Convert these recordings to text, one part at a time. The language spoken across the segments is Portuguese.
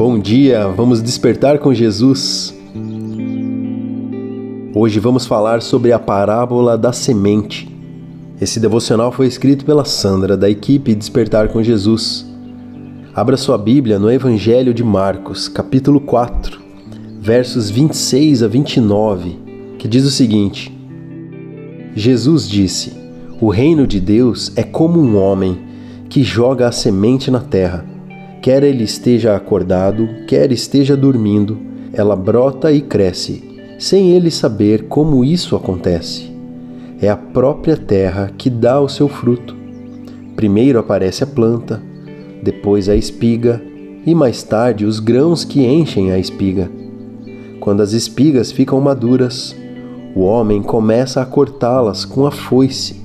Bom dia, vamos despertar com Jesus. Hoje vamos falar sobre a parábola da semente. Esse devocional foi escrito pela Sandra, da equipe Despertar com Jesus. Abra sua Bíblia no Evangelho de Marcos, capítulo 4, versos 26 a 29, que diz o seguinte: Jesus disse: O reino de Deus é como um homem que joga a semente na terra. Quer ele esteja acordado, quer esteja dormindo, ela brota e cresce, sem ele saber como isso acontece. É a própria terra que dá o seu fruto. Primeiro aparece a planta, depois a espiga e mais tarde os grãos que enchem a espiga. Quando as espigas ficam maduras, o homem começa a cortá-las com a foice,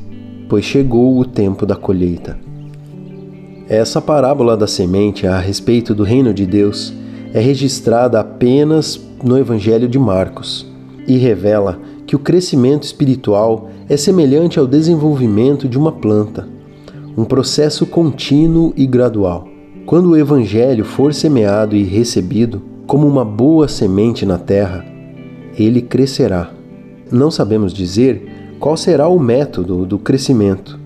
pois chegou o tempo da colheita. Essa parábola da semente a respeito do reino de Deus é registrada apenas no Evangelho de Marcos e revela que o crescimento espiritual é semelhante ao desenvolvimento de uma planta, um processo contínuo e gradual. Quando o Evangelho for semeado e recebido como uma boa semente na terra, ele crescerá. Não sabemos dizer qual será o método do crescimento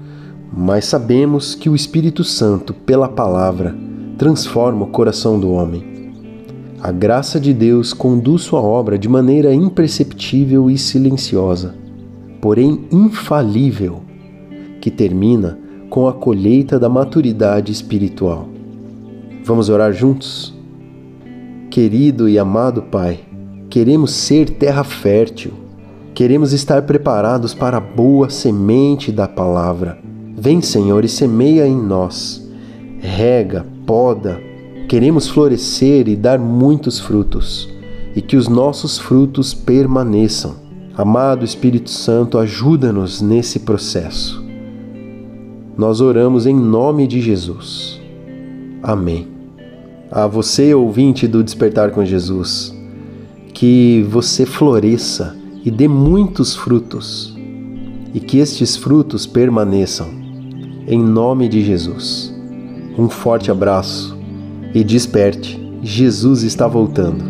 mas sabemos que o Espírito Santo, pela palavra, transforma o coração do homem. A graça de Deus conduz sua obra de maneira imperceptível e silenciosa, porém infalível, que termina com a colheita da maturidade espiritual. Vamos orar juntos? Querido e amado Pai, queremos ser terra fértil, queremos estar preparados para a boa semente da palavra Vem, Senhor, e semeia em nós. Rega, poda. Queremos florescer e dar muitos frutos, e que os nossos frutos permaneçam. Amado Espírito Santo, ajuda-nos nesse processo. Nós oramos em nome de Jesus. Amém. A você, ouvinte do Despertar com Jesus, que você floresça e dê muitos frutos, e que estes frutos permaneçam em nome de Jesus. Um forte abraço e desperte, Jesus está voltando.